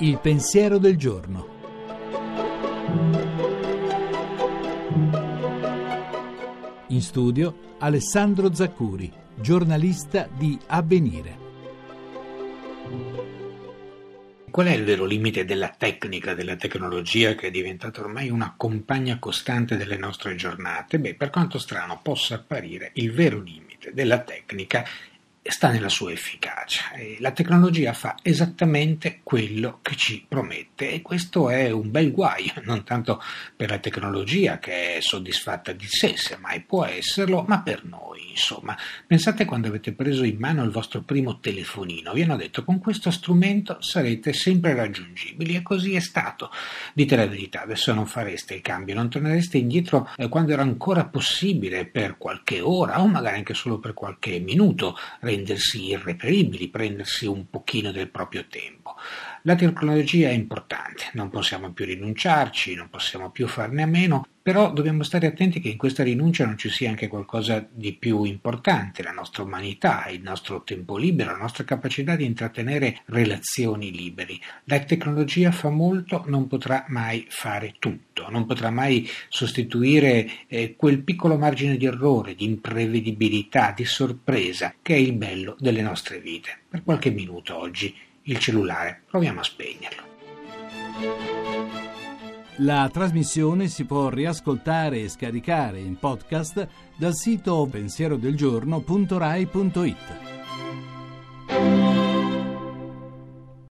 Il pensiero del giorno. In studio Alessandro Zaccuri, giornalista di Avvenire. Qual è il vero limite della tecnica, della tecnologia che è diventata ormai una compagna costante delle nostre giornate? Beh, per quanto strano possa apparire, il vero limite della tecnica sta nella sua efficacia. La tecnologia fa esattamente quello che ci promette e questo è un bel guaio, non tanto per la tecnologia che è soddisfatta di sé, se mai può esserlo, ma per noi, insomma. Pensate quando avete preso in mano il vostro primo telefonino, vi hanno detto con questo strumento sarete sempre raggiungibili e così è stato. Dite la verità, adesso non fareste il cambio, non tornereste indietro eh, quando era ancora possibile per qualche ora o magari anche solo per qualche minuto rendersi irreperibili, prendersi un pochino del proprio tempo. La tecnologia è importante, non possiamo più rinunciarci, non possiamo più farne a meno, però dobbiamo stare attenti che in questa rinuncia non ci sia anche qualcosa di più importante, la nostra umanità, il nostro tempo libero, la nostra capacità di intrattenere relazioni liberi. La tecnologia fa molto, non potrà mai fare tutto, non potrà mai sostituire eh, quel piccolo margine di errore, di imprevedibilità, di sorpresa che è il bello delle nostre vite. Per qualche minuto oggi il cellulare, proviamo a spegnerlo. La trasmissione si può riascoltare e scaricare in podcast dal sito pensierodelgiorno.rai.it.